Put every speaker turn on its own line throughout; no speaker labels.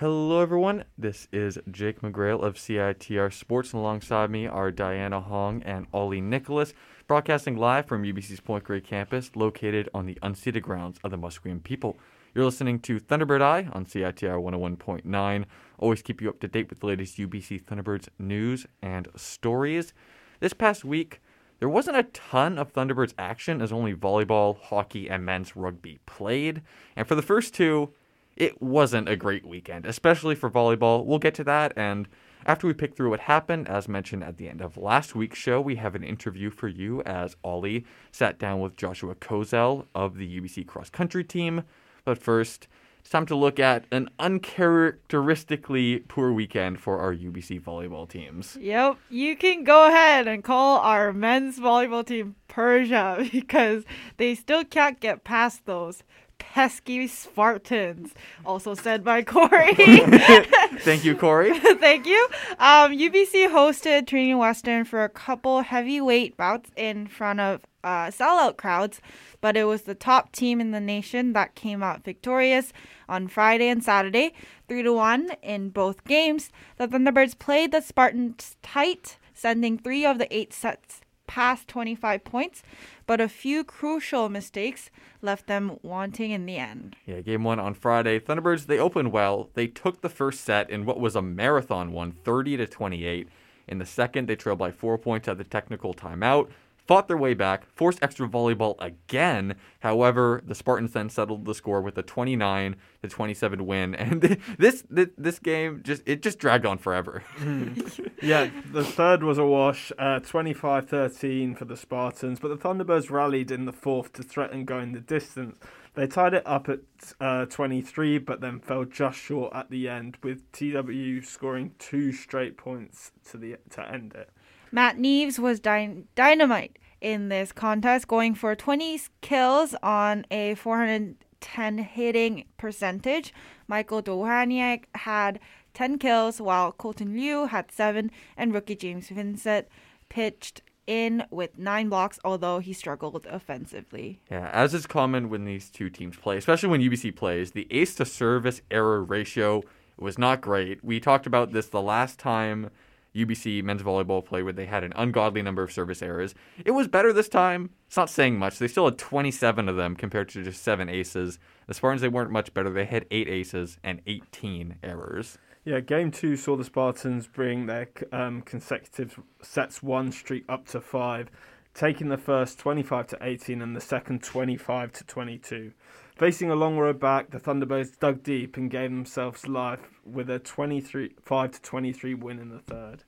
Hello, everyone. This is Jake McGrail of CITR Sports, and alongside me are Diana Hong and Ollie Nicholas, broadcasting live from UBC's Point Grey campus, located on the unceded grounds of the Musqueam people. You're listening to Thunderbird Eye on CITR 101.9. Always keep you up to date with the latest UBC Thunderbirds news and stories. This past week, there wasn't a ton of Thunderbirds action as only volleyball, hockey, and men's rugby played. And for the first two, it wasn't a great weekend, especially for volleyball. We'll get to that. And after we pick through what happened, as mentioned at the end of last week's show, we have an interview for you as Ollie sat down with Joshua Kozelj of the UBC cross country team. But first, it's time to look at an uncharacteristically poor weekend for our UBC volleyball teams.
Yep, you can go ahead and call our men's volleyball team Persia because they still can't get past those pesky Spartans. Also said by Corey.
Thank you, Corey.
Thank you. Um, UBC hosted Trinity Western for a couple heavyweight bouts in front of uh, sellout crowds, but it was the top team in the nation that came out victorious on Friday and Saturday, three to one in both games. The Thunderbirds played the Spartans tight, sending three of the eight sets past 25 points, but a few crucial mistakes left them wanting in the end.
Yeah, game one on Friday. Thunderbirds, they opened well. They took the first set in what was a marathon one, 30 to 28. In the second, they trailed by four points at the technical timeout fought their way back, forced extra volleyball again. However, the Spartans then settled the score with a 29 to 27 win, and this this, game just it just dragged on forever.
Mm. yeah, the third was a wash, uh, 25-13 for the Spartans, but the Thunderbirds rallied in the fourth to threaten going the distance. They tied it up at uh, 23, but then fell just short at the end, with TW scoring two straight points to the to end it.
Matt Neves was dy- dynamite in this contest, going for 20 kills on a 410 hitting percentage. Michael Dohaniak had 10 kills, while Colton Liu had 7, and rookie James Vincent pitched in with nine blocks, although he struggled offensively.
Yeah, as is common when these two teams play, especially when UBC plays, the ace to service error ratio was not great. We talked about this the last time UBC men's volleyball play where they had an ungodly number of service errors. It was better this time. It's not saying much. They still had 27 of them compared to just seven aces. The Spartans, they weren't much better. They had eight aces and 18 errors.
Yeah, game two saw the Spartans bring their um, consecutive sets one streak up to five, taking the first 25 to 18 and the second 25 to 22. Facing a long road back, the Thunderbirds dug deep and gave themselves life with a 23 5 to 23 win in the third.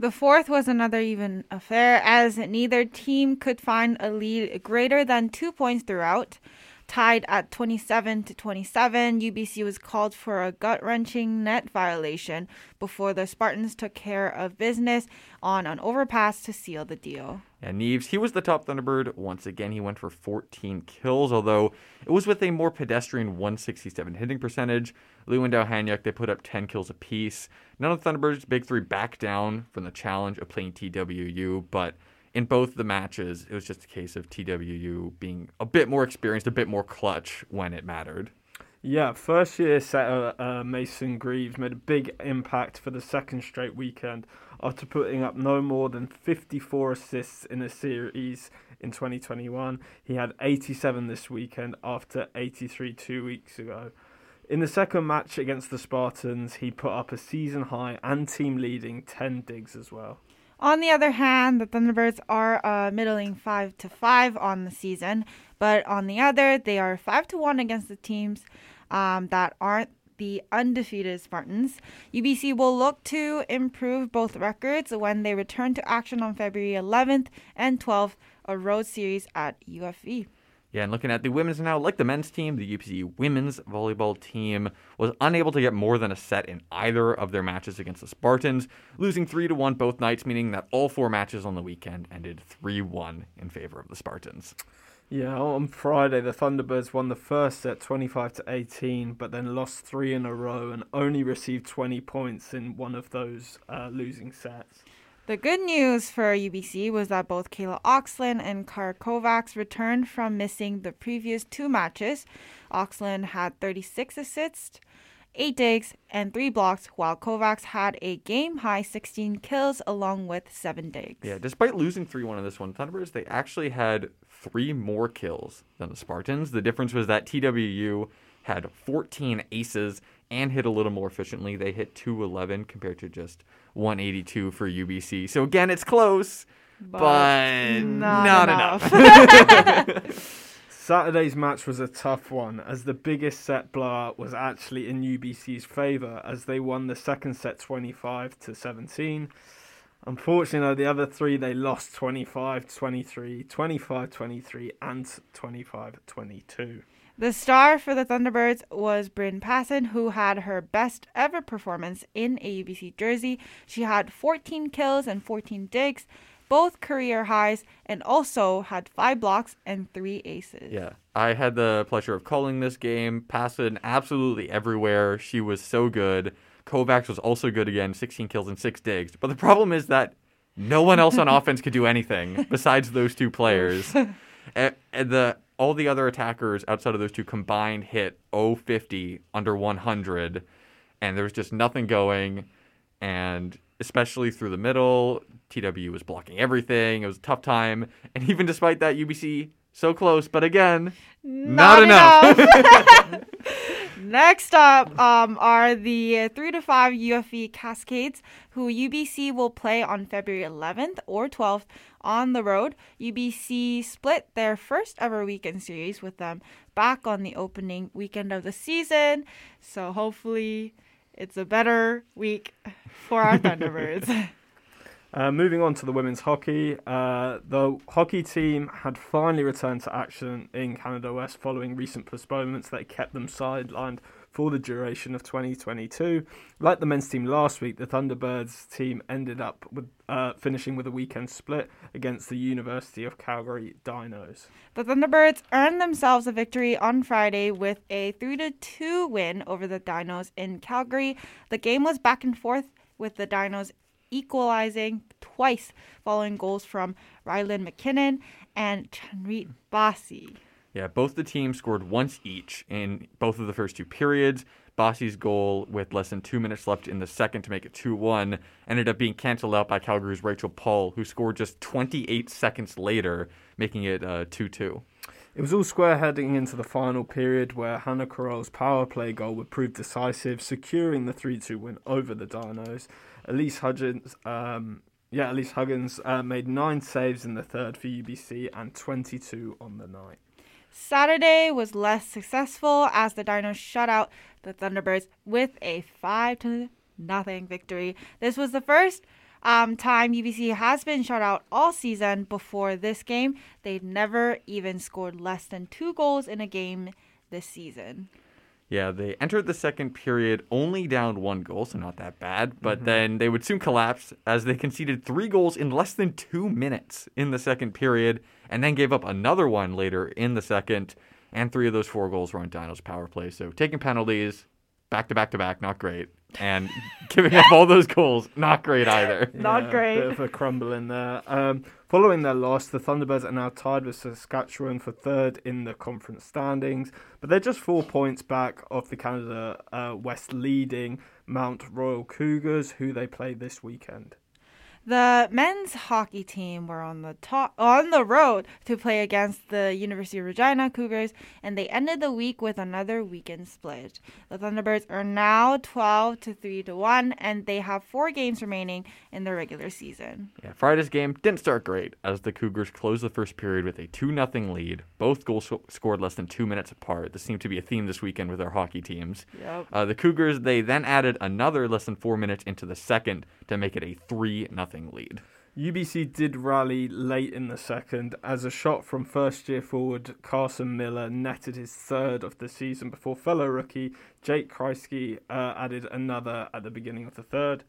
The fourth was another even affair as neither team could find a lead greater than 2 points throughout. Tied at 27 to 27, UBC was called for a gut wrenching net violation before the Spartans took care of business on an overpass to seal the deal.
And Neves, he was the top Thunderbird. Once again, he went for 14 kills, although it was with a more pedestrian 167 hitting percentage. And Hanyuk, they put up 10 kills apiece. None of the Thunderbirds' big three backed down from the challenge of playing TWU, but in both the matches, it was just a case of TWU being a bit more experienced, a bit more clutch when it mattered.
Yeah, first year setter uh, Mason Greaves made a big impact for the second straight weekend after putting up no more than 54 assists in a series in 2021. He had 87 this weekend after 83 two weeks ago. In the second match against the Spartans, he put up a season high and team leading 10 digs as well.
On the other hand, the Thunderbirds are uh, middling five to five on the season, but on the other, they are five to one against the teams um, that aren't the undefeated Spartans. UBC will look to improve both records when they return to action on February 11th and 12th, a road series at UFV.
Yeah, and looking at the women's now, like the men's team, the UBC women's volleyball team was unable to get more than a set in either of their matches against the Spartans, losing 3 to 1 both nights, meaning that all four matches on the weekend ended 3 1 in favor of the Spartans.
Yeah, on Friday the Thunderbirds won the first set 25 to 18, but then lost 3 in a row and only received 20 points in one of those uh, losing sets.
The good news for UBC was that both Kayla Oxlin and Kara Kovacs returned from missing the previous two matches. Oxlin had 36 assists 8 digs, and 3 blocks, while Kovacs had a game high 16 kills along with 7 digs.
Yeah, despite losing 3 1 in this one, Thunderbirds, they actually had three more kills than the Spartans. The difference was that TWU had 14 aces and hit a little more efficiently. They hit 211 compared to just 182 for UBC. So again, it's close, but, but not, not, enough. enough.
Saturday's match was a tough one, as the biggest set blowout was actually in UBC's favour, as they won the second set 25 to 17. Unfortunately, the other three they lost 25 23, 25 23, and 25 22.
The star for the Thunderbirds was Bryn Passon, who had her best ever performance in a UBC jersey. She had 14 kills and 14 digs, both career highs, and also had five blocks and three aces.
Yeah, I had the pleasure of calling this game. Passon absolutely everywhere. She was so good. Kovacs was also good again, 16 kills and six digs. But the problem is that no one else on offense could do anything besides those two players. and, and the all the other attackers outside of those two combined hit 050 under 100 and there was just nothing going and especially through the middle tw was blocking everything it was a tough time and even despite that ubc so close but again not, not enough, enough.
Next up um, are the 3 to 5 UFV Cascades, who UBC will play on February 11th or 12th on the road. UBC split their first ever weekend series with them back on the opening weekend of the season. So hopefully it's a better week for our Thunderbirds.
Uh, moving on to the women's hockey, uh, the hockey team had finally returned to action in Canada West following recent postponements that kept them sidelined for the duration of 2022. Like the men's team last week, the Thunderbirds team ended up with uh, finishing with a weekend split against the University of Calgary Dinos.
The Thunderbirds earned themselves a victory on Friday with a 3 2 win over the Dinos in Calgary. The game was back and forth with the Dinos equalizing twice following goals from Rylan McKinnon and Chanrit Basi.
Yeah, both the teams scored once each in both of the first two periods. Basi's goal, with less than two minutes left in the second to make it 2 1, ended up being canceled out by Calgary's Rachel Paul, who scored just 28 seconds later, making it 2 uh, 2.
It was all square heading into the final period where Hannah Carroll's power play goal would prove decisive, securing the 3 2 win over the Dinos. Elise Huggins, um, yeah, Elise Huggins uh, made nine saves in the third for UBC and 22 on the night.
Saturday was less successful as the Dinos shut out the Thunderbirds with a 5 to nothing victory. This was the first um, time UBC has been shut out all season before this game. They've never even scored less than two goals in a game this season.
Yeah, they entered the second period only down one goal, so not that bad. But mm-hmm. then they would soon collapse as they conceded three goals in less than two minutes in the second period, and then gave up another one later in the second. And three of those four goals were on Dino's power play. So taking penalties back to back to back, not great and giving up all those goals, not great either.
not
yeah,
great.
Bit of a crumble in there. Um, following their loss, the Thunderbirds are now tied with Saskatchewan for third in the conference standings, but they're just four points back of the Canada uh, West leading Mount Royal Cougars, who they play this weekend.
The men's hockey team were on the top on the road to play against the University of Regina Cougars, and they ended the week with another weekend split. The Thunderbirds are now 12 to 3 to 1, and they have four games remaining in the regular season.
Yeah, Friday's game didn't start great as the Cougars closed the first period with a 2 0 lead. Both goals scored less than two minutes apart. This seemed to be a theme this weekend with our hockey teams.
Yep.
Uh, the Cougars they then added another less than four minutes into the second to make it a 3 0 lead.
UBC did rally late in the second as a shot from first year forward Carson Miller netted his third of the season before fellow rookie Jake Kryski uh, added another at the beginning of the third.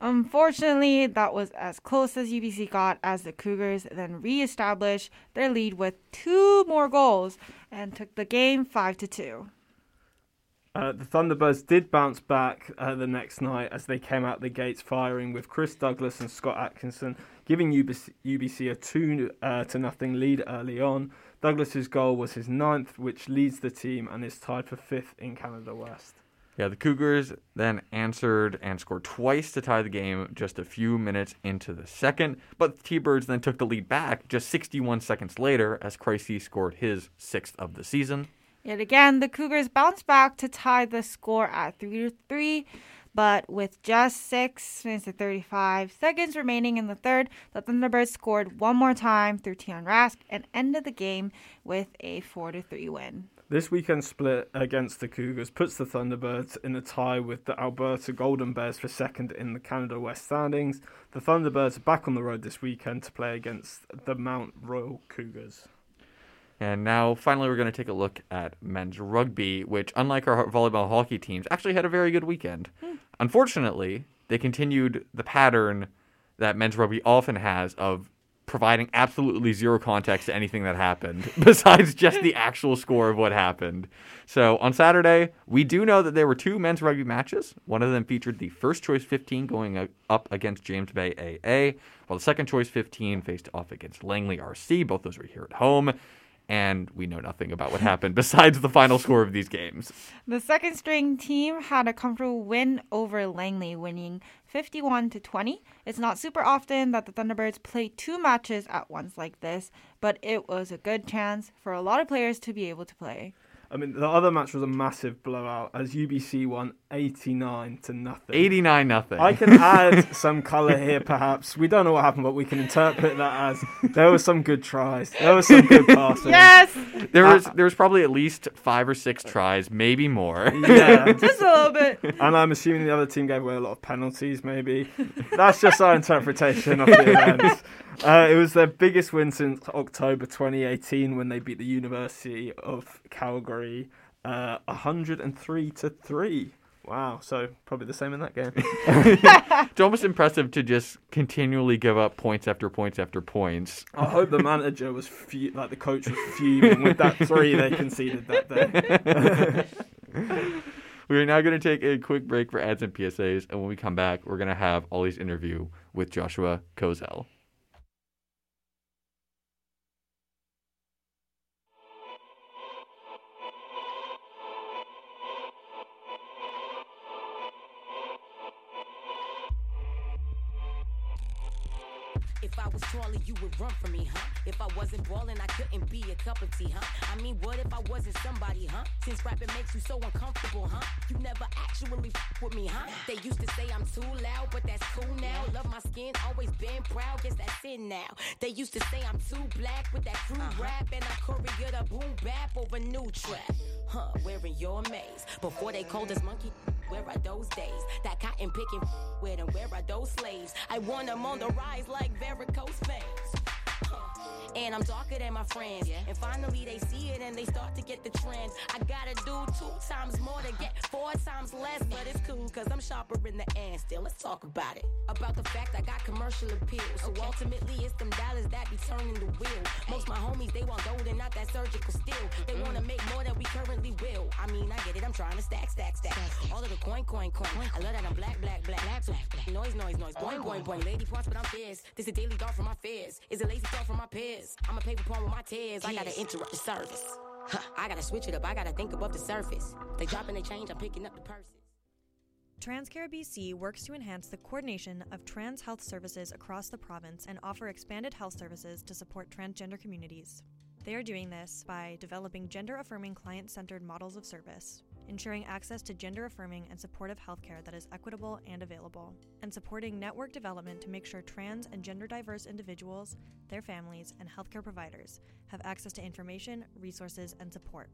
Unfortunately, that was as close as UBC got as the Cougars then re-established their lead with two more goals and took the game 5 to 2.
Uh, the Thunderbirds did bounce back uh, the next night as they came out the gates firing with Chris Douglas and Scott Atkinson, giving UBC, UBC a two uh, to nothing lead early on. Douglas's goal was his ninth, which leads the team and is tied for fifth in Canada West.
Yeah, the Cougars then answered and scored twice to tie the game just a few minutes into the second, but the T-Birds then took the lead back just 61 seconds later as Kryski scored his sixth of the season.
Yet again, the Cougars bounced back to tie the score at 3 to 3, but with just 6 minutes and 35 seconds remaining in the third, the Thunderbirds scored one more time through Tion Rask and ended the game with a 4 to 3 win.
This weekend split against the Cougars puts the Thunderbirds in a tie with the Alberta Golden Bears for second in the Canada West standings. The Thunderbirds are back on the road this weekend to play against the Mount Royal Cougars.
And now, finally, we're going to take a look at men's rugby, which, unlike our volleyball hockey teams, actually had a very good weekend. Hmm. Unfortunately, they continued the pattern that men's rugby often has of providing absolutely zero context to anything that happened besides just the actual score of what happened. So on Saturday, we do know that there were two men's rugby matches. One of them featured the first choice 15 going up against James Bay AA, while the second choice 15 faced off against Langley RC. Both those were here at home. And we know nothing about what happened besides the final score of these games.
The second string team had a comfortable win over Langley, winning 51 to 20. It's not super often that the Thunderbirds play two matches at once like this, but it was a good chance for a lot of players to be able to play.
I mean, the other match was a massive blowout as UBC won 89 to nothing.
89 nothing.
I can add some colour here, perhaps. We don't know what happened, but we can interpret that as there were some good tries. There was some good passes.
Yes!
There was there was probably at least five or six tries, maybe more.
Yeah.
Just a little bit.
And I'm assuming the other team gave away a lot of penalties, maybe. That's just our interpretation of the events. Uh, it was their biggest win since October 2018 when they beat the University of Calgary uh, 103 to 3. Wow, so probably the same in that game.
it's almost impressive to just continually give up points after points after points.
I hope the manager was fu- like the coach was fuming with that three they conceded that day.
We are now going to take a quick break for ads and PSAs, and when we come back, we're going to have Ollie's interview with Joshua
Kozelj. Taller, you would run from me, huh? If I wasn't ballin', I couldn't be a cup of tea, huh? I mean, what if I wasn't somebody, huh? Since rapping makes you so uncomfortable, huh? You never actually f- with me, huh? They used to say I'm too loud, but that's cool now. Love my skin, always been proud, guess that's in now. They used to say I'm too black with that crew uh-huh. rap, and I courier the boom bap over new trap. Huh, wearing your maze. Before they called us monkey, where are those days? That cotton picking, where and where are those slaves? I want them on the rise like varicose veins. And I'm darker than my friends. And finally they see it and they start to get the trend. I gotta do two times more to get four times less. But it's cool cause I'm sharper in the end still. Let's talk about it. About the fact I got commercial appeal. So ultimately it's them dollars that be turning the wheel. Most my homies, they want gold and not that surgical steel. They wanna make more than we currently will. I mean, I get it, I'm trying to stack, stack, stack. All of the coin, coin, coin. I love that I'm black, black, black. black, so noise, noise, noise. Boing, boing, boing. Lady parts, but I'm fierce. This a daily thought from my fears. Is a lazy thought from my peers. I'm a paper pawn with my tears. I gotta interrupt the service. Huh, I gotta switch it up. I gotta think above the surface. They dropping they change. I'm picking up the purses.
TransCare BC works to enhance the coordination of trans health services across the province and offer expanded health services to support transgender communities. They are doing this by developing gender affirming client centered models of service, ensuring access to gender affirming and supportive healthcare that is equitable and available, and supporting network development to make sure trans and gender diverse individuals, their families, and healthcare providers have access to information, resources, and support.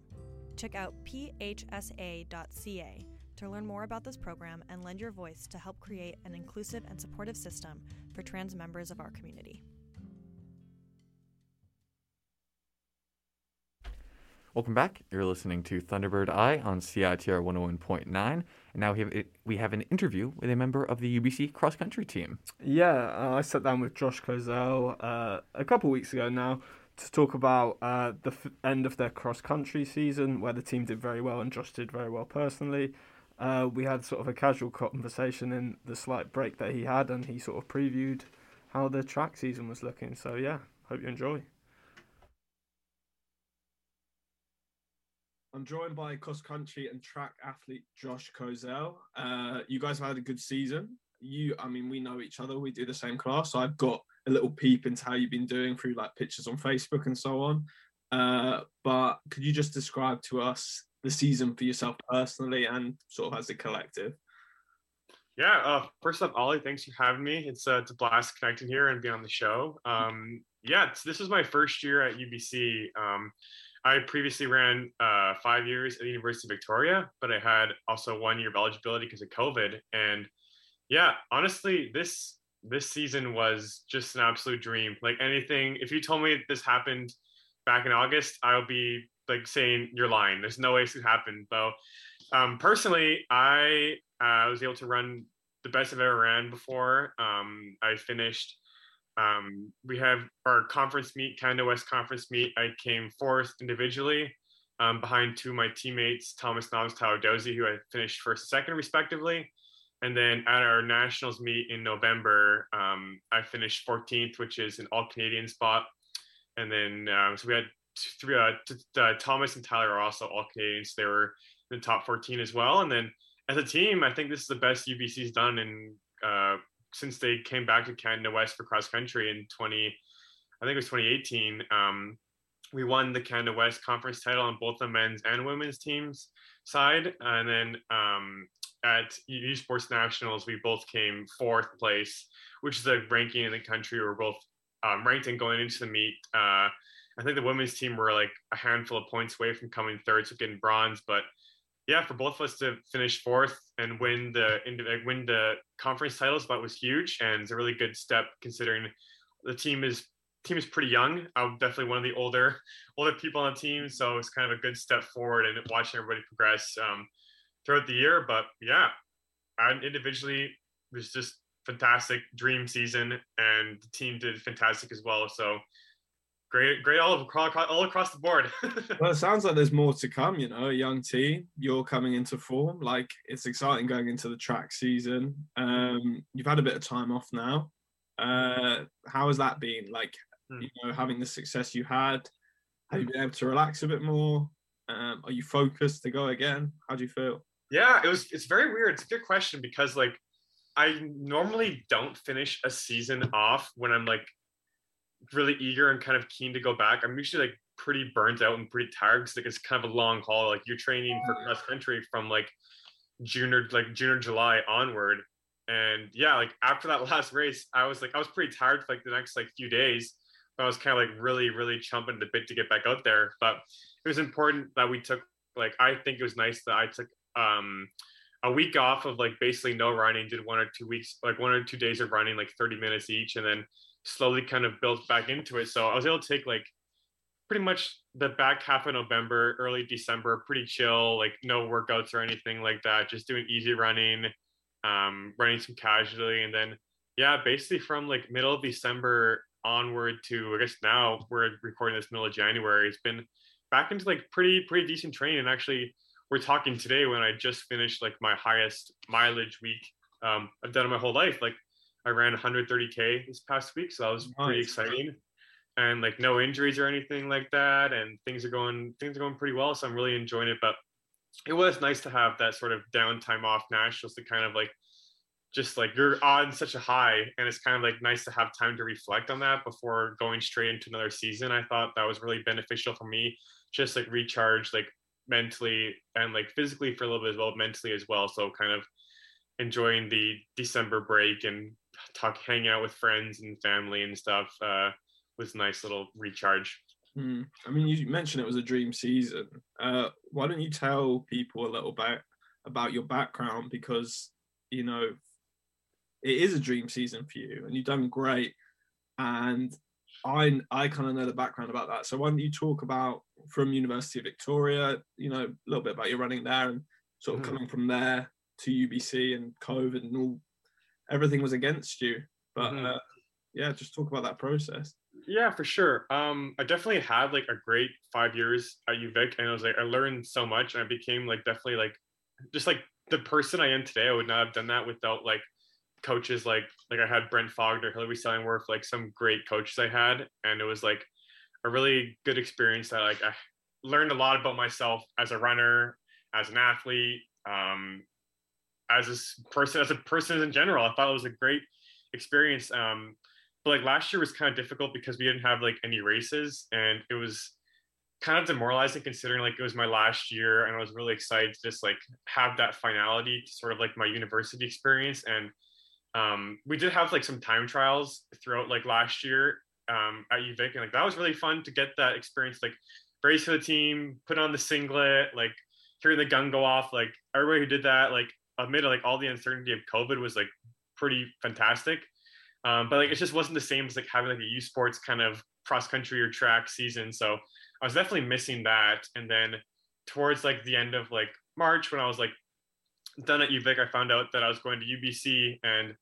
Check out phsa.ca to learn more about this program and lend your voice to help create an inclusive and supportive system for trans members of our community.
Welcome back. You're listening to Thunderbird Eye on CITR 101.9. And now we have, we have an interview with a member of the UBC cross country team.
Yeah, uh, I sat down with Josh Kozelj uh, a couple weeks ago now to talk about uh, the f- end of their cross country season, where the team did very well and Josh did very well personally. Uh, we had sort of a casual conversation in the slight break that he had, and he sort of previewed how the track season was looking. So, yeah, hope you enjoy.
I'm joined by cross country and track athlete Josh Kozelj. Uh, you guys have had a good season. You, I mean, we know each other. We do the same class. So I've got a little peep into how you've been doing through like pictures on Facebook and so on. Uh, but could you just describe to us the season for yourself personally and sort of as a collective?
Yeah. Uh, first up, Ollie, thanks for having me. It's uh, it's a blast connecting here and being on the show. Um, yeah, this is my first year at UBC. Um, I previously ran uh, five years at the University of Victoria, but I had also one year of eligibility because of COVID. And yeah, honestly, this this season was just an absolute dream. Like anything, if you told me this happened back in August, I'll be like saying you're lying. There's no way this could happen. Though, um, personally, I uh, was able to run the best I've ever ran before. Um, I finished um, we have our conference meet, Canada West conference meet. I came fourth individually um, behind two of my teammates, Thomas Nobbs, Tyler Dozy, who I finished first and second respectively. And then at our nationals meet in November, um, I finished 14th, which is an all Canadian spot. And then um, so we had three, uh, t- uh, Thomas and Tyler are also all Canadians. They were in the top 14 as well. And then as a team, I think this is the best UBC's done in uh, since they came back to Canada West for cross country in 20, I think it was 2018. Um, we won the Canada West conference title on both the men's and women's teams side, and then um, at U Sports Nationals, we both came fourth place, which is a ranking in the country. We're both um, ranked and going into the meet. Uh, I think the women's team were like a handful of points away from coming third, so getting bronze. But yeah, for both of us to finish fourth and win the win the conference titles, but was huge and it's a really good step considering the team is team is pretty young. I'm definitely one of the older older people on the team, so it's kind of a good step forward and watching everybody progress um, throughout the year. But yeah, and individually it was just fantastic dream season, and the team did fantastic as well. So great, great all across, all across the board.
well, it sounds like there's more to come. You know, a young team, you're coming into form. Like it's exciting going into the track season. Um, you've had a bit of time off now. Uh, how has that been? Like, mm. you know, having the success you had. Have you been able to relax a bit more? Um, are you focused to go again? How do you feel?
Yeah, it was. It's very weird. It's a good question because like I normally don't finish a season off when I'm like really eager and kind of keen to go back. I'm usually like pretty burnt out and pretty tired because like it's kind of a long haul. Like you're training for cross country from like June or like June or July onward. And yeah, like after that last race, I was like I was pretty tired for like the next like few days. But I was kind of like really, really chomping the bit to get back out there. But it was important that we took like I think it was nice that I took um a week off of like basically no running, did one or two weeks, like one or two days of running, like 30 minutes each, and then slowly kind of built back into it. So I was able to take like pretty much the back half of November, early December, pretty chill, like no workouts or anything like that, just doing easy running, um, running some casually. And then, yeah, basically from like middle of December onward to, I guess now we're recording this middle of January, it's been back into like pretty, pretty decent training. And actually, we're talking today when I just finished like my highest mileage week um, I've done in my whole life. Like I ran 130k this past week, so that was nice. pretty exciting. And like no injuries or anything like that, and things are going things are going pretty well. So I'm really enjoying it. But it was nice to have that sort of downtime off nationals to kind of like just like you're on such a high and it's kind of like nice to have time to reflect on that before going straight into another season i thought that was really beneficial for me just like recharge like mentally and like physically for a little bit as well mentally as well so kind of enjoying the december break and talk, hang out with friends and family and stuff uh, was nice little recharge.
Hmm. I mean, you mentioned it was a dream season. Uh, why don't you tell people a little bit about your background? Because you know it is a dream season for you, and you've done great. And I I kind of know the background about that. So why don't you talk about from University of Victoria? You know, a little bit about your running there and sort of mm. coming from there to UBC and COVID and all everything was against you. But mm-hmm. uh, yeah, just talk about that process.
Yeah, for sure. Um, I definitely had like a great five years at UVic, and I was like, I learned so much, and I became like definitely like just like the person I am today. I would not have done that without like coaches like like I had Brent Fougner, Hilary Stellingwerff, like some great coaches I had, and it was like a really good experience that like I learned a lot about myself as a runner, as an athlete, um, as a person, as a person in general. I thought it was a great experience. Um, but like last year was kind of difficult because we didn't have like any races, and it was kind of demoralizing considering like it was my last year and I was really excited to just like have that finality to sort of like my university experience and um, we did have like some time trials throughout like last year um, at UVic and like that was really fun to get that experience like race for the team put on the singlet like hearing the gun go off like everybody who did that like amid like all the uncertainty of COVID was like pretty fantastic um, but like it just wasn't the same as like having like a U Sports kind of cross country or track season so I was definitely missing that. And then towards like the end of like March, when I was like done at UVic, I found out that I was going to UBC and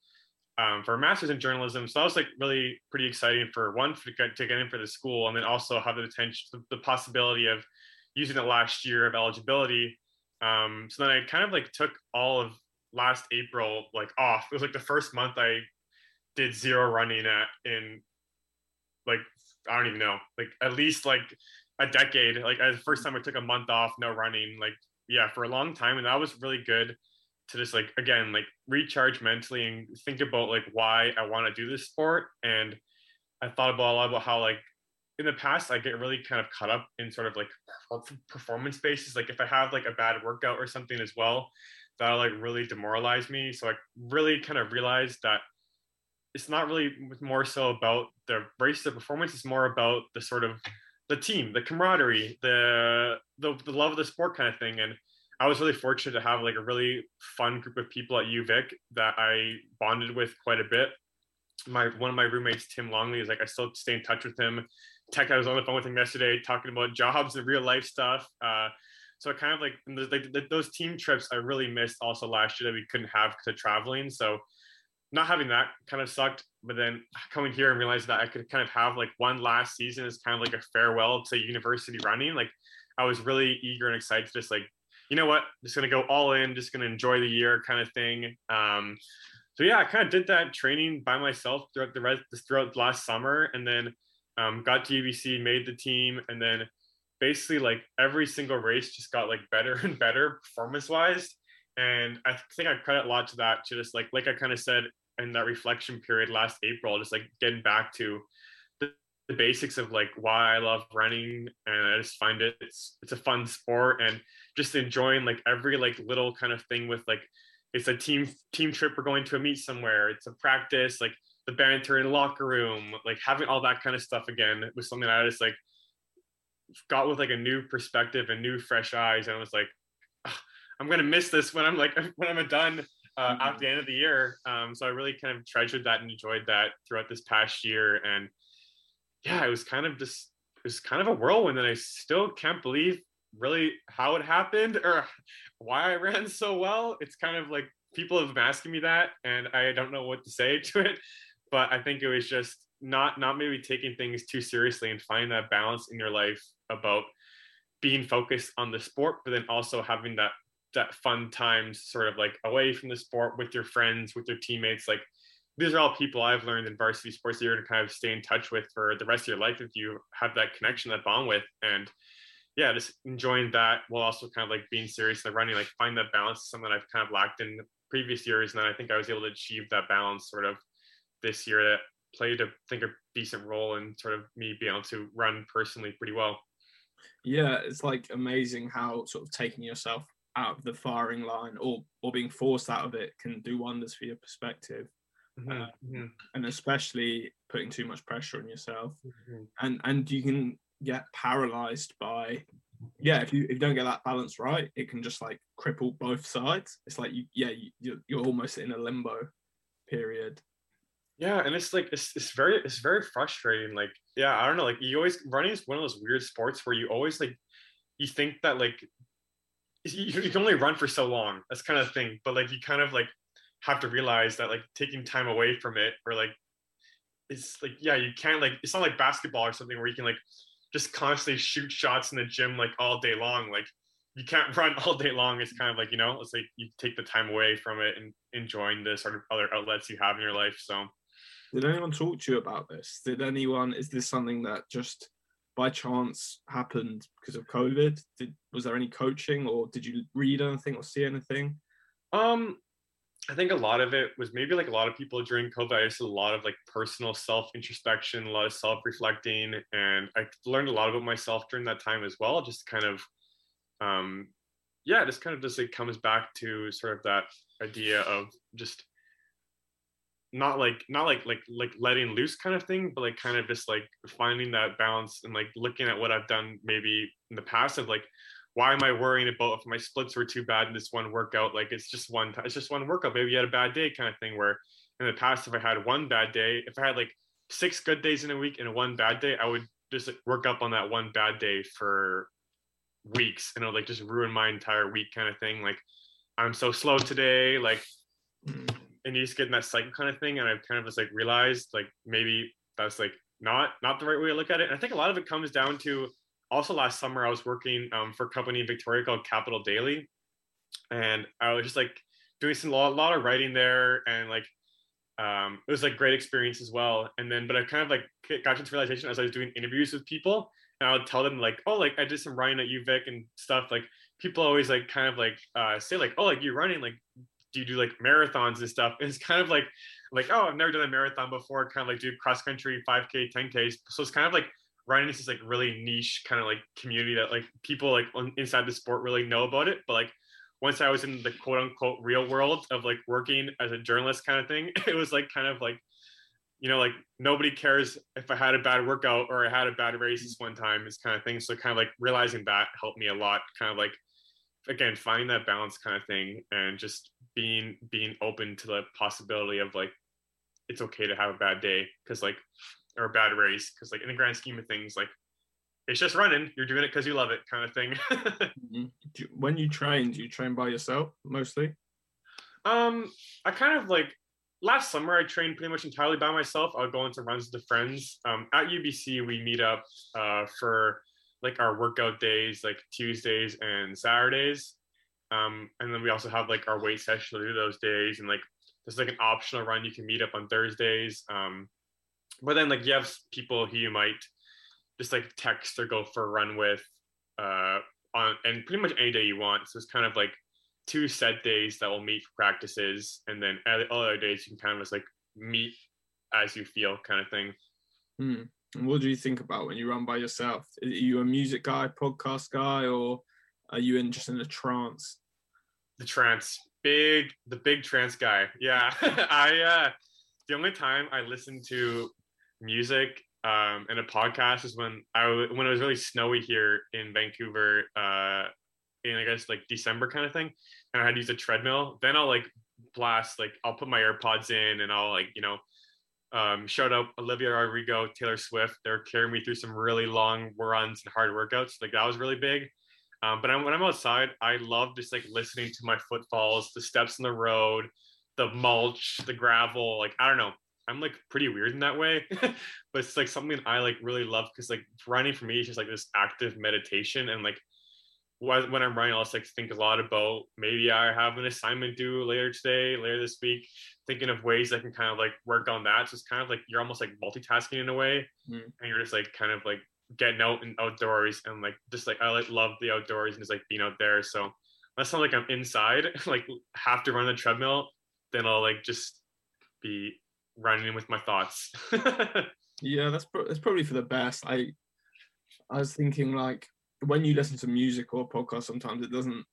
um, for a master's in journalism. So that was like really pretty exciting for one to get, to get in for the school, and then also have the potential, the possibility of using the last year of eligibility. Um, so then I kind of like took all of last April like off. It was like the first month I did zero running at in like I don't even know, like at least like a decade. Like the first time I took a month off, no running, like yeah, for a long time, and that was really good to just like again like recharge mentally and think about like why I want to do this sport. And I thought about a lot about how like in the past I get really kind of caught up in sort of like performance basis. Like if I have like a bad workout or something as well, that'll like really demoralize me. So I really kind of realized that it's not really more so about the race, the performance. It's more about the sort of the team, the camaraderie, the, the the love of the sport kind of thing. And I was really fortunate to have like a really fun group of people at UVic that I bonded with quite a bit. My one of my roommates, Tim Longley, is like I still stay in touch with him. Tech, I was on the phone with him yesterday talking about jobs and real life stuff. Uh, so I kind of like, like those team trips I really missed also last year that we couldn't have of traveling. So not having that kind of sucked. But then coming here and realizing that I could kind of have like one last season as kind of like a farewell to university running. Like I was really eager and excited to just like, you know what, just gonna go all in, just gonna enjoy the year kind of thing. Um, so yeah, I kind of did that training by myself throughout the rest throughout last summer, and then um, got to UBC, made the team, and then basically like every single race just got like better and better performance wise. And I think I credit a lot to that, to just like like I kind of said in that reflection period last April, just like getting back to the, the basics of like why I love running, and I just find it it's it's a fun sport, and just enjoying like every like little kind of thing with like it's a team team trip we're going to a meet somewhere it's a practice like the banter in locker room like having all that kind of stuff again was something i just like got with like a new perspective and new fresh eyes and i was like i'm gonna miss this when i'm like when i'm done uh, mm-hmm. at the end of the year. Um, so I really kind of treasured that and enjoyed that throughout this past year. And yeah, it was kind of just it was kind of a whirlwind, and I still can't believe really how it happened or why I ran so well. It's kind of like people have been asking me that, and I don't know what to say to it. But I think it was just not not maybe taking things too seriously and finding that balance in your life about being focused on the sport, but then also having that that fun times sort of like away from the sport with your friends with your teammates. Like these are all people i've learned in varsity sports that you're to kind of stay in touch with for the rest of your life if you have that connection that bond with. And yeah just enjoying that while also kind of like being serious and running like find that balance something i've kind of lacked in previous years. And then i think i was able to achieve that balance sort of this year that played i think a decent role in sort of me being able to run personally pretty well
yeah it's like amazing how sort of taking yourself out of the firing line or or being forced out of it can do wonders for your perspective mm-hmm. Uh, mm-hmm. and especially putting too much pressure on yourself mm-hmm. and and you can get paralyzed by yeah if you if you don't get that balance right it can just like cripple both sides it's like you yeah you, you're almost in a limbo period
yeah and it's like it's, it's very it's very frustrating like yeah i don't know like you always running is one of those weird sports where you always like you think that like you, you can only run for so long. That's kind of the thing. But like you kind of like have to realize that like taking time away from it or like it's like yeah you can't like it's not like basketball or something where you can like just constantly shoot shots in the gym like all day long like you can't run all day long it's kind of like you know it's like you take the time away from it and enjoying the sort of other outlets you have in your life so
did anyone talk to you about this did anyone is this something that just by chance happened because of COVID? Did was there any coaching, or did you read anything or see anything?
Um, I think a lot of it was maybe like a lot of people during COVID. I just a lot of like personal self introspection, a lot of self reflecting, and I learned a lot about myself during that time as well. Just kind of, um, yeah, just kind of just like comes back to sort of that idea of just not like not like like like letting loose kind of thing but like kind of just like finding that balance and like looking at what i've done maybe in the past of like why am i worrying about if my splits were too bad in this one workout? Like it's just one it's just one workout. Maybe you had a bad day kind of thing where in the past if i had one bad day if i had like six good days in a week and one bad day i would just like, work up on that one bad day for weeks and it would like just ruin my entire week kind of thing. Like i'm so slow today like
Mm.
And you just get in that cycle kind of thing. And I've kind of just like realized like maybe that's like not not the right way to look at it. And I think a lot of it comes down to also last summer I was working um, for a company in Victoria called Capital Daily, and I was just like doing some lot, lot of writing there, and like um, it was like great experience as well. And then but I kind of like got to this realization as I was doing interviews with people, and I would tell them like, oh, like I did some writing at UVic and stuff. Like people always like kind of like uh, say like, oh, like you're running like do you do like marathons and stuff? And it's kind of like like oh I've never done a marathon before. Kind of like do cross country, 5k, 10k. So it's kind of like running is this like really niche kind of like community that like people like on, inside the sport really know about it. But like once I was in the quote unquote real world of like working as a journalist kind of thing, it was like kind of like you know like nobody cares if I had a bad workout or I had a bad race this one time. This kind of thing. So kind of like realizing that helped me a lot. Kind of like again finding that balance kind of thing and just being being open to the possibility of like it's okay to have a bad day because like or a bad race because like in the grand scheme of things like it's just running. You're doing it because you love it kind of thing.
Mhm. You- when you train, do you train by yourself mostly?
um i kind of like last summer i trained pretty much entirely by myself. I'll go into runs with friends. Um at ubc we meet up uh for like our workout days like tuesdays and saturdays um and then we also have like our weight session through those days and like there's like an optional run you can meet up on thursdays um but then like you have people who you might just like text or go for a run with uh on and pretty much any day you want so it's kind of like two set days that will meet for practices and then all other days you can kind of just like meet as you feel kind of thing
Hmm. And what do you think about when you run by yourself? Are you a music guy, podcast guy, or are you in just in the trance?
the trance. Big the big trance guy. Yeah. I uh the only time i listen to music um in a podcast is when I when it was really snowy here in vancouver uh in i guess like december kind of thing and i had to use a treadmill. Then i'll like blast like i'll put my airpods in and i'll like you know um shout out olivia rodrigo taylor swift. They're carrying me through some really long runs and hard workouts. Like that was really big um, but I'm, when I'm outside, I love just like listening to my footfalls, the steps in the road, the mulch, the gravel. Like I don't know, I'm like pretty weird in that way, but it's like something I like really love because like running for me is just like this active meditation and like when when I'm running, I'll just like think a lot about maybe I have an assignment due later today, later this week, thinking of ways I can kind of like work on that. So it's kind of like you're almost like multitasking in a way,
Mm.
and you're just like kind of like getting out and outdoors and like just like I like love the outdoors and just like being out there. So that's not like I'm inside, like have to run the treadmill, then I'll like just be running with my thoughts.
Yeah, that's pro- that's probably for the best. I I was thinking like when you listen to music or podcast, sometimes it doesn't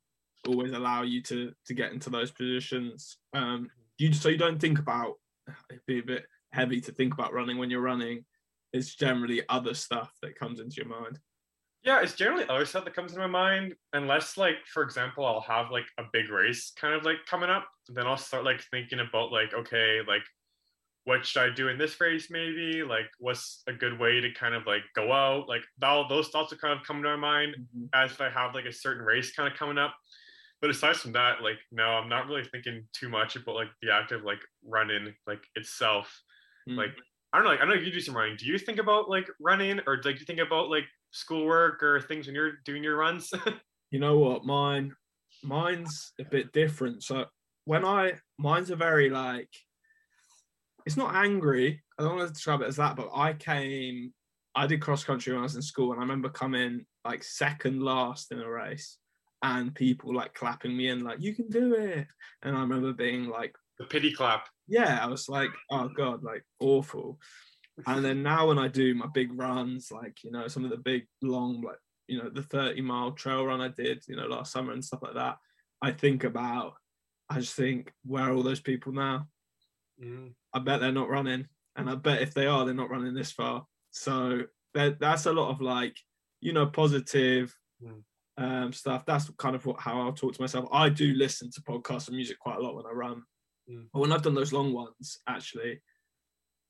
always allow you to to get into those positions. Um, you so you don't think about it'd be a bit heavy to think about running when you're running. It's generally other stuff that comes into your mind.
Yeah, it's generally other stuff that comes to my mind, unless like, for example, I'll have like a big race kind of like coming up. Then I'll start like thinking about like, okay, like what should I do in this race maybe? Like what's a good way to kind of like go out? Like all those thoughts will kind of come to my mind as if I have like a certain race kind of coming up. But aside from that, like no, I'm not really thinking too much about like the act of like running like itself.
Mm.
Like I don't know, like I know you do some running. Do you think about like running or like do you think about like schoolwork or things when you're doing your runs?
you know what mine mine's a bit different so when i mine's a very like it's not angry i don't want to describe it as that but i came
I did cross country when I was in school, and I remember coming like second last in a race, and people like clapping me in, like you can do it. And I remember being like,
The pity clap.
Yeah, I was like, oh god, like awful. And then now when I do my big runs, like you know some of the big long, like you know the thirty mile trail run I did, you know last summer and stuff like that, I think about, I just think, where are all those people now?
Mm.
I bet they're not running, and I bet if they are, they're not running this far. So that that's a lot of like, you know, positive
Mm.
um, stuff. That's kind of what how I'll talk to myself. I do listen to podcasts and music quite a lot when I run.
Mm.
But when I've done those long ones, actually,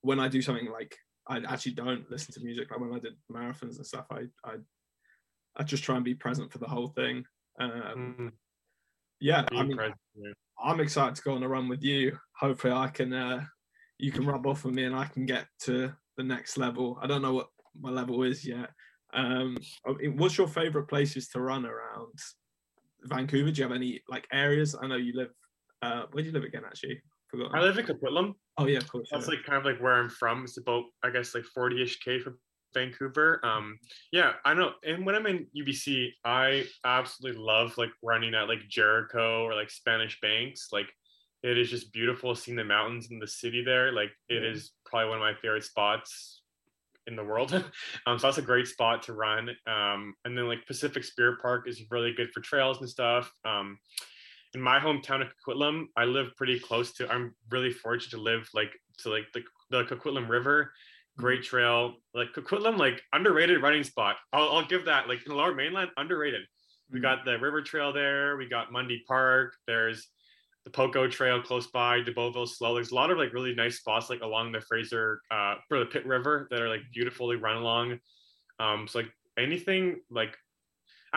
when I do something like I actually don't listen to music. Like when I did marathons and stuff, I I I just try and be present for the whole thing. Um,
Mm.
yeah,
Be
I mean,
present, yeah.
I'm excited to go on a run with you. Hopefully, I can uh, you can rub off on me and I can get to the next level. I don't know what my level is yet. Um, what's your favorite places to run around Vancouver? Do you have any like areas? I know you live. Uh, where do you live again? Actually, forgot.
I live in Coquitlam.
oh yeah, of course.
That's
yeah.
like kind of like where I'm from. It's about I guess like 40ish k from Vancouver. Um, yeah, I know. And when I'm in UBC, I absolutely love like running at like Jericho or like Spanish Banks. Like it is just beautiful seeing the mountains and the city there. Like it
Yeah.
is probably one of my favorite spots in the world. um, so that's a great spot to run. Um, and then like Pacific Spirit Park is really good for trails and stuff. Um, in my hometown of Coquitlam, I live pretty close to. I'm really fortunate to live like to like the the Coquitlam River. Great trail, like Coquitlam, like underrated running spot. I'll, I'll give that. Like in the Lower Mainland, underrated. We
Mm.
got the river trail there. We got Mundy Park. There's the Poco Trail close by, DeBoville Slough. There's a lot of like really nice spots like along the Fraser uh for the Pitt River that are like beautifully run along. Um, so like anything like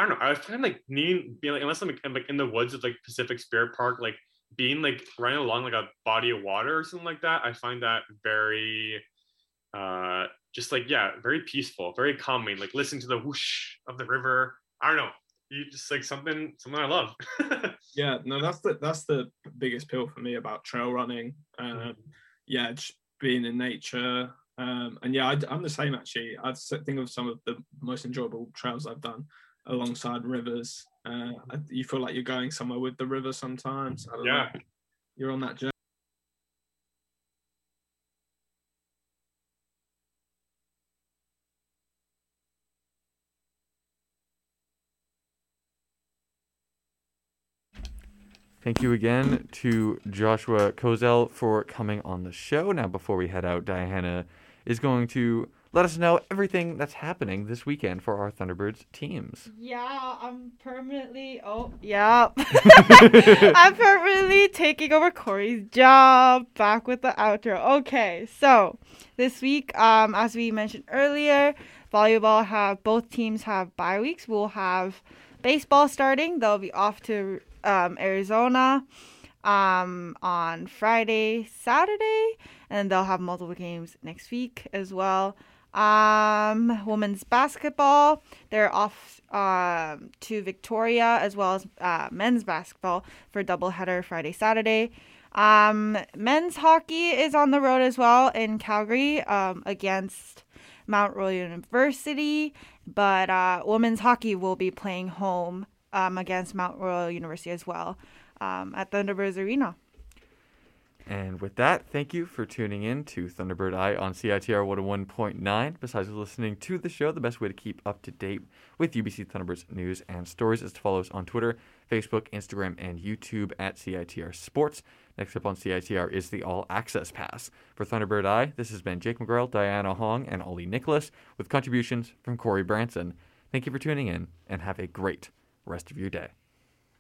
I don't know. I find like needing being like unless I'm like, I'm, like in the woods of like Pacific Spirit Park, like being like running along like a body of water or something like that. I find that very uh just like yeah, very peaceful, very calming. Like listen to the whoosh of the river. I don't know. You just like something something I love.
Yeah, no, that's the that's the biggest pill for me about trail running. Um, yeah, just being in nature. Um, and yeah, I, am the same actually. I think of some of the most enjoyable trails I've done alongside rivers. Uh, you feel like you're going somewhere with the river sometimes. I don't know.
yeah.
You're on that journey.
Thank you again to Joshua Kozelj for coming on the show. Now, before we head out, Diana is going to let us know everything that's happening this weekend for our Thunderbirds teams.
Yeah, I'm permanently. Oh, yeah. I'm permanently taking over Corey's job. Back with the outro. Okay, so this week, um, as we mentioned earlier, volleyball have both teams have bye weeks. We'll have baseball starting. They'll be off to um, Arizona um, on Friday, Saturday, and they'll have multiple games next week as well. Um, women's basketball, they're off um, to Victoria as well as uh, men's basketball for doubleheader Friday, Saturday. Um, men's hockey is on the road as well in Calgary um, against Mount Royal University, but uh, women's hockey will be playing home um, against Mount Royal University as well um, at Thunderbirds Arena.
And with that, thank you for tuning in to Thunderbird Eye on CITR 101.9. Besides listening to the show, the best way to keep up to date with UBC Thunderbirds news and stories is to follow us on Twitter, Facebook, Instagram, and YouTube at CITR Sports. Next up on CITR is the All Access Pass. For Thunderbird Eye, this has been Jake McGrail, Diana Hong, and Ollie Nicholas with contributions from Corey Branson. Thank you for tuning in and have a great rest of your day.